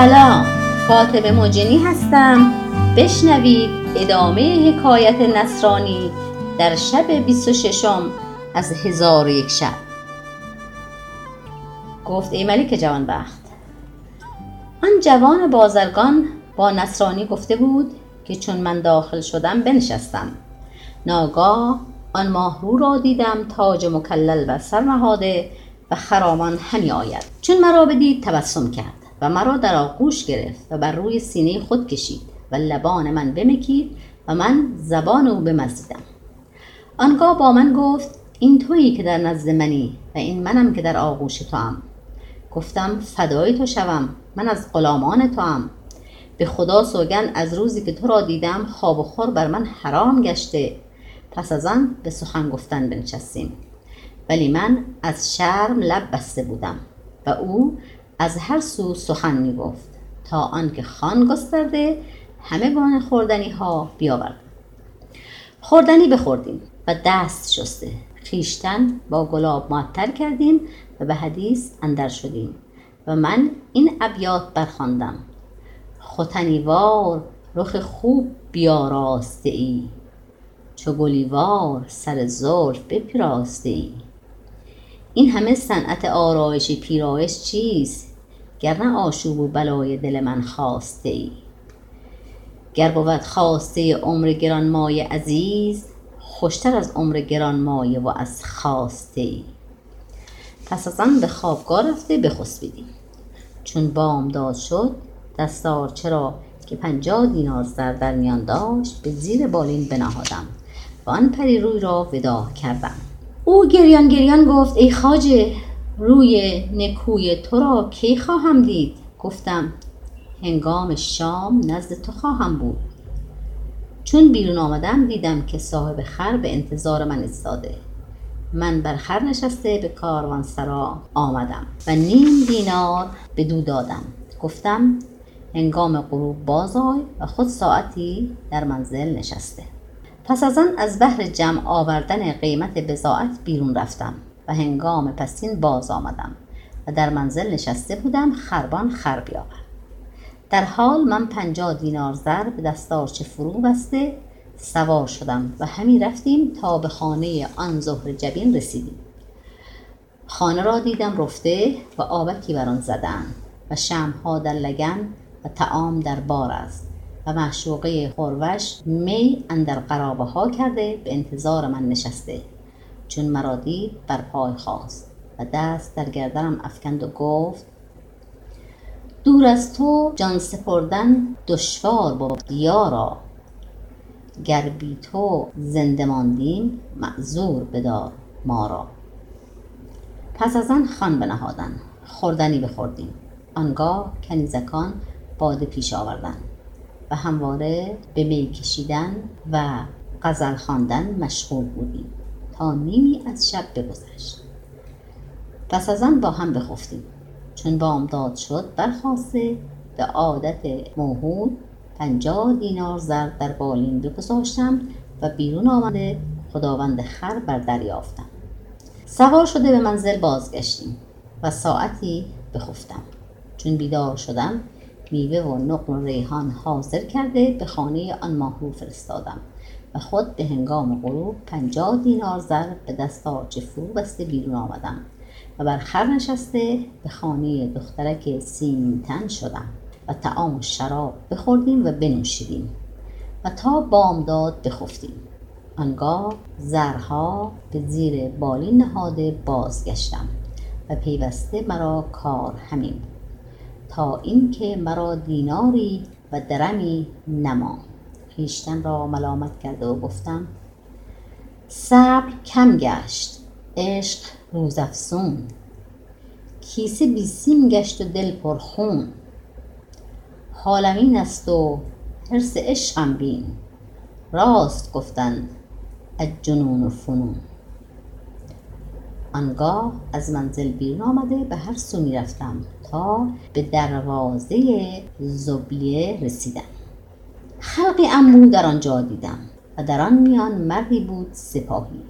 سلام. فاطمه مجنی هستم. بشنوید ادامه حکایت نصرانی در شب 26 از هزار یک شب. گفت ای ملک جوانبخت آن جوان بازرگان با نصرانی گفته بود که چون من داخل شدم بنشستم. ناگاه آن ماهرو را دیدم تاج مکلل بر سر نهاده و خرامان همی آید. چون مرا بدید تبسم کرد. و مرا در آغوش گرفت و بر روی سینه خود کشید و لبان من بمکید و من زبان او بمزیدم آنگاه با من گفت این تویی که در نزد منی و این منم که در آغوش تو هم. گفتم فدای تو شوم من از غلامان تو هم. به خدا سوگن از روزی که تو را دیدم خواب و خور بر من حرام گشته پس از آن به سخن گفتن بنشستیم ولی من از شرم لب بسته بودم و او از هر سو سخن می گفت تا آنکه خان گسترده همه گان خوردنی ها بیاورد خوردنی بخوردیم و دست شسته. خیشتن با گلاب معطر کردیم و به حدیث اندر شدیم و من این ابیات برخواندم. ختنیوار رخ خوب بیاراسته ای چو گلیوار سر زلف بپیراسته ای. این همه صنعت آرایش پیرایش چیست؟ گر نه آشوب و بلای دل من خواسته ای. گر بود خواسته عمر گرانمایه عزیز خوشتر از عمر گرانمایه و از خواسته ای. پس از آن به خوابگاه رفته بخسبیدیم چون بامداد شد دستار چرا که پنجاه دینار زر در میان داشت به زیر بالین بنهادم و آن پری روی را ودا کردم. او گریان گریان گفت ای خاجه روی نکوی تو را کی خواهم دید؟ گفتم هنگام شام نزد تو خواهم بود. چون بیرون آمدم دیدم که صاحب خر به انتظار من ایستاده. من بر خر نشسته به کاروان سرا آمدم و نیم دینار به دو دادم. گفتم هنگام غروب باز آی و خود ساعتی در منزل نشسته. پس از آن از بحر جمع آوردن قیمت بزاعت بیرون رفتم. هنگام پسین باز آمدم و در منزل نشسته بودم خربان خر بیاورد. در حال من پنجاه دینار زر به دستارچه فرو بسته سوار شدم و همی رفتیم تا به خانه آن زهر جبین رسیدیم. خانه را دیدم رفته و آبکی بر آن زدن و شمها در لگن و تعام در بار است و معشوقه خروش می اندر قرابه ها کرده به انتظار من نشسته. چون مرا دید بر پای خواست و دست در گردنم افکند و گفت دور از تو جان سپردن دشوار بود دیارا. گر بی تو زنده ماندیم معذور بدار ما را. پس از آن خوان بنهادن خوردنی بخوردیم. آنگاه کنیزکان باده پیش آوردن و همواره به می کشیدن و غزل خواندن مشغول بودیم. نیمی از شب بگذشت. پس از آن با هم بخفتیم. چون بامداد شد برخواسته به عادت موهود پنجاه دینار زر در بالین بگذاشتم و بیرون آمده خداوند خر بر دریافتم سوار شده به منزل بازگشتیم و ساعتی بخفتم. چون بیدار شدم میوه و نقل و ریحان حاضر کرده به خانه آن ماهرو فرستادم. و خود به هنگام غروب پنجاه دینار زر به دست آرچه فرو بسته بیرون آمدم و بر خر نشسته به خانه دخترک سیمتن شدم و تعام و شراب بخوردیم و بنوشیدیم و تا بامداد بخفتیم. آنگاه زرها به زیر بالین نهاده بازگشتم و پیوسته مرا کار همین تا اینکه مرا دیناری و درمی نما خویشتن را ملامت کرده و گفتم صبر کم گشت عشق روزافزون. کیسه بیسیم گشت و دل پرخون حالم این است و حرص عشقم بین. راست گفتند از جنون و فنون. آنگاه از منزل بیرون آمده به هر سو می رفتم تا به دروازه زبلیه رسیدم. خلقی امو در آنجا دیدم و در آن میان مردی بود سپاهی.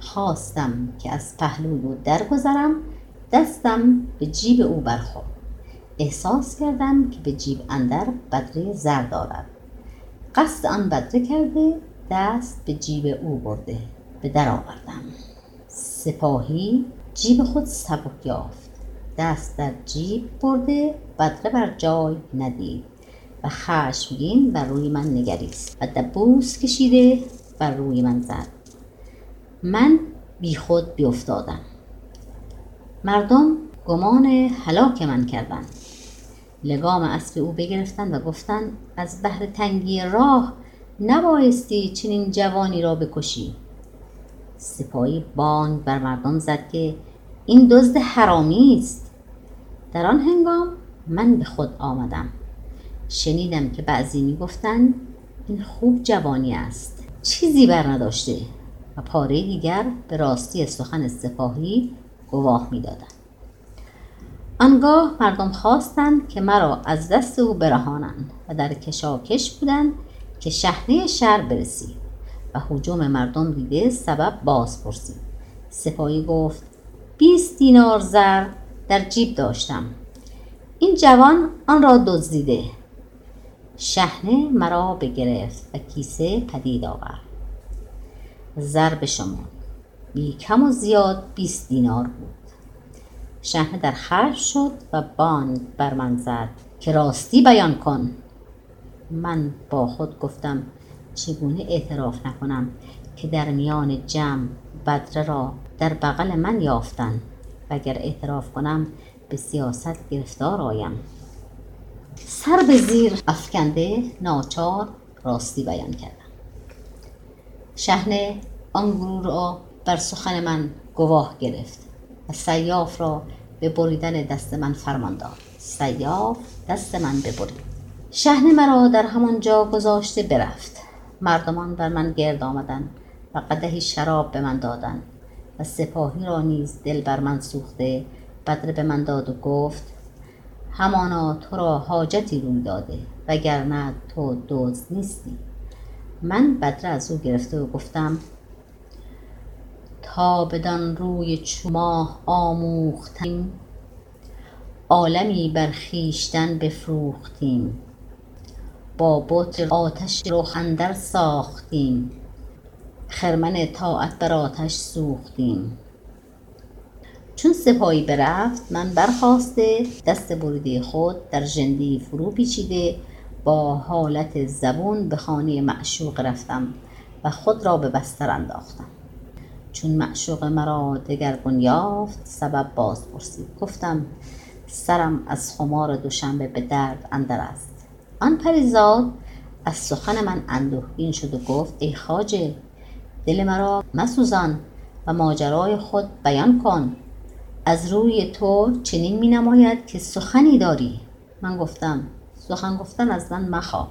خواستم که از پهلوی او درگذرم دستم به جیب او برخورد. احساس کردم که به جیب اندر بدره زر دارد قصد آن بدره کرده دست به جیب او برده. به در آوردم. سپاهی جیب خود سبک یافت. دست در جیب برده بدره بر جای ندید. خشمگین بر روی من نگریست و دبوس کشیده بر روی من زد. من بیخود بیافتادم. مردم گمان هلاک من کردند. لگام اسب او بگرفتند و گفتند از بهر تنگی راه نبایستی چنین جوانی را بکشی. سپاهی بانگ بر مردم زد که این دزد حرامی است. در آن هنگام من به خود آمدم. شنیدم که بعضی می‌گفتند این خوب جوانی است. چیزی بر نداشته و پاره دیگر به راستی سخن سپاهی گواه می‌دادند آنگاه مردم خواستند که مرا از دست او برهانند و در کشاکش بودند که شهنه شهر برسید و حجوم مردم دیده سبب باز پرسید سپاهی گفت بیست دینار زر در جیب داشتم. این جوان آن را دزدیده شهنه مرا بگرفت و کیسه پدید آورد. زر به شما. بی کم و زیاد بیست دینار بود. شهنه در خرج شد و بانگ بر من زد که راستی بیان کن. من با خود گفتم چگونه اعتراف نکنم که در میان جمع بدره را در بغل من یافتن؟ و اگر اعتراف کنم به سیاست گرفتار آیم. سر به زیر افکنده ناچار راستی بیان کردم. شهنه آن گروه را بر سخن من گواه گرفت و سیاف را به بریدن دست من فرمان داد. سیاف دست من ببرید شهنه مرا در همان جا گذاشته برفت. مردمان بر من گرد آمدند و قدهی شراب به من دادند و سپاهی را نیز دل بر من سوخته بدره به من داد و گفت همانا تو را حاجتی روی داده وگرنه تو دوز نیستی. من بدره از او گرفته و گفتم تا بدان روی چو ماه آموختیم عالمی بر خویشتن بفروختیم. با بت آتش رخ اندر ساختیم. خرمن طاعت بر آتش سوختیم. چون سپاهی برفت من برخاسته دست بریده خود در ژنده فرو پیچیده با حالت زبون به خانه معشوق رفتم و خود را به بستر انداختم. چون معشوق مرا دگرگون یافت سبب باز پرسید. گفتم سرم از خمار دوشنبه به درد اندر است. آن پریزاد از سخن من اندوهگین شد و گفت ای خاجه دل مرا مسوزان و ماجرای خود بیان کن. از روی تو چنین می نماید که سخنی داری. من گفتم سخن گفتن از من مخواه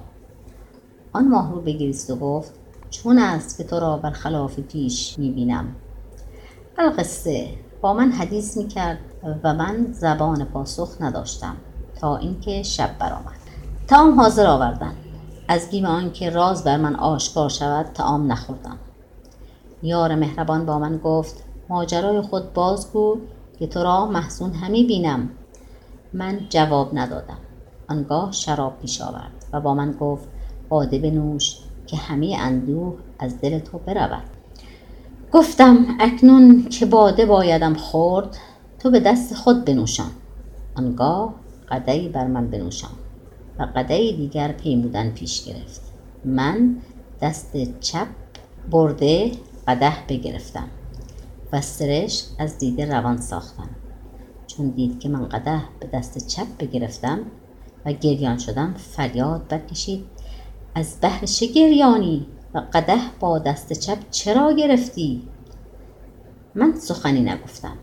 آن ماهرو بگریست و گفت چون است که تو را بر خلاف پیش می بینم القصه. با من حدیث می کرد و من زبان پاسخ نداشتم تا اینکه شب برآمد. تعام حاضر آوردن. از بیم آنکه راز بر من آشکار شود تعام نخوردم. یار مهربان با من گفت ماجرای خود بازگو که تو را محزون همی بینم. من جواب ندادم. آنگاه شراب پیش آورد و با من گفت باده بنوش که همه اندوه از دل تو برود. گفتم اکنون که باده بایدم خورد تو به دست خود بنوشان. آنگاه قدهی بر من بنوشان و قدهی دیگر پیمودن پیش گرفت. من دست چپ برده قده بگرفتم. و سرش از دیده روان ساختم. چون دید که من قده به دست چپ بگرفتم و گریان شدم فریاد برکشید. از بهر چه گریانی؟ و قده با دست چپ چرا گرفتی؟ من سخنی نگفتم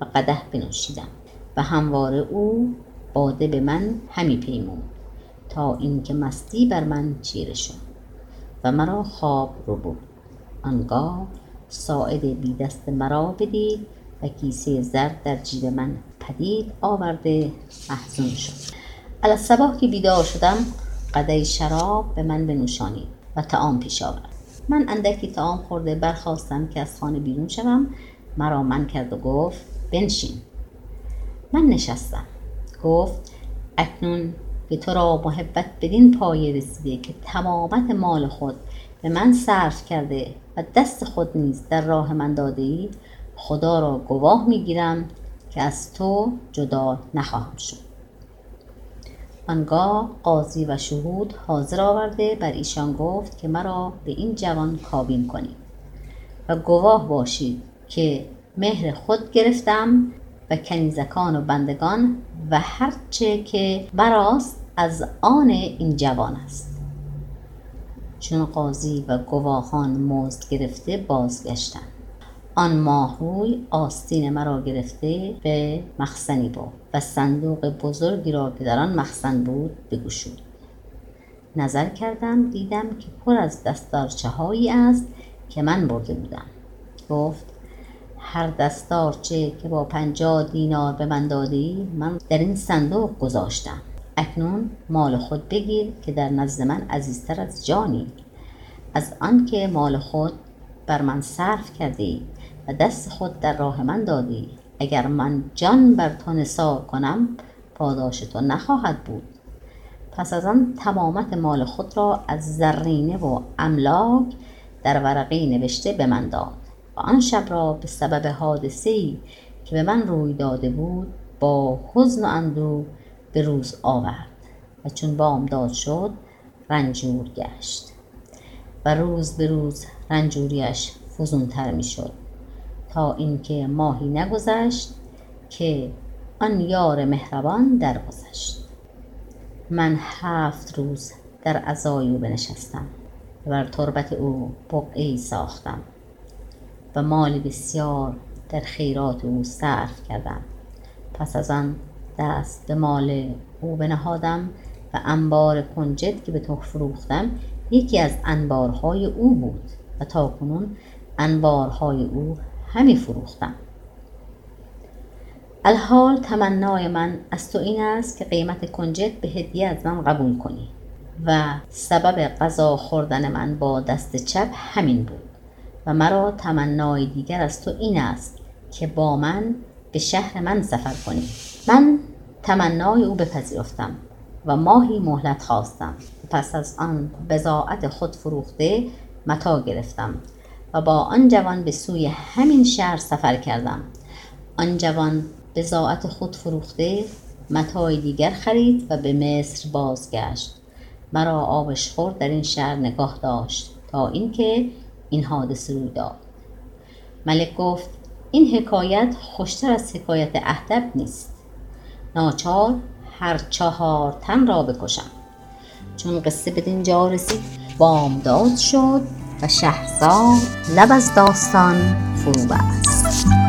و قده بنوشیدم و همواره او باده به من همی پیمون تا اینکه مستی بر من چیره شد و مرا خواب رو بود آنگاه ساعد بی دست مرا بدید و کیسه زرد در جیب من پدید آورده محزون شد. الصباح که بیدار شدم قده شراب به من بنوشانید و تعام پیش آورد. من اندکی تعام خورده برخواستم که از خانه بیرون شوم مرا من کرد و گفت بنشین. من نشستم. گفت اکنون که تو را محبت بدین پایه رسیده که تمامت مال خود به من صرف کرده و دست خود نیز در راه من داده ای خدا را گواه می‌گیرم که از تو جدا نخواهم شد. آنگاه قاضی و شهود حاضر آورده بر ایشان گفت که مرا به این جوان کابین کنید و گواه باشید که مهر خود گرفتم و کنیزکان و بندگان و هرچه که براست از آن این جوان است. چون قاضی و گواهان مزد گرفته بازگشتند آن ماهوی آستین مرا گرفته به مخزنی برد و صندوق بزرگی را که در آن مخزن بود بگشود. نظر کردم دیدم که پر از دستارچه هایی است که من برده بودم. گفت هر دستارچه که با پنجاه دینار به من دادی من در این صندوق گذاشتم. اکنون مال خود بگیر که در نزد من عزیزتر از جانی. از آنکه مال خود بر من صرف کردی و دست خود در راه من دادی. اگر من جان بر تو نثار کنم پاداش تو نخواهد بود. پس از آن تمامت مال خود را از زرینه و املاک در ورقه نوشته به من داد و آن شب را به سبب حادثه ای که به من روی داده بود با حزن و اندوه به روز آورد و چون بامداد شد رنجور گشت و روز به روز رنجوریش فزونتر می شد تا اینکه ماهی نگذشت که آن یار مهربان درگذشت. من هفت روز در عزای او بنشستم و بر تربت او بقعی ساختم و مال بسیار در خیرات او صرف کردم. پس از آن دست به مال او بنهادم و انبار کنجد که به تو فروختم یکی از انبارهای او بود و تا کنون انبارهای او همی فروختم. الحال تمنای من از تو این است که قیمت کنجد به هدیه از من قبول کنی و سبب غذا خوردن من با دست چپ همین بود و مرا تمنای دیگر از تو این است که با من به شهر من سفر کنی. من تمنای او بپذیرفتم و ماهی مهلت خواستم. پس از آن بزاعت خود فروخته متا گرفتم و با آن جوان به سوی همین شهر سفر کردم. آن جوان بزاعت خود فروخته متای دیگر خرید و به مصر بازگشت. مرا آبشخور در این شهر نگاه داشت تا اینکه این حادثه روی داد. ملک گفت این حکایت خوشتر از حکایت اهدب نیست. ناچار هر چهار تن را بکشم. چون قصه به دینجا رسید بامداد شد و شهرزاد لب از داستان فرو بست.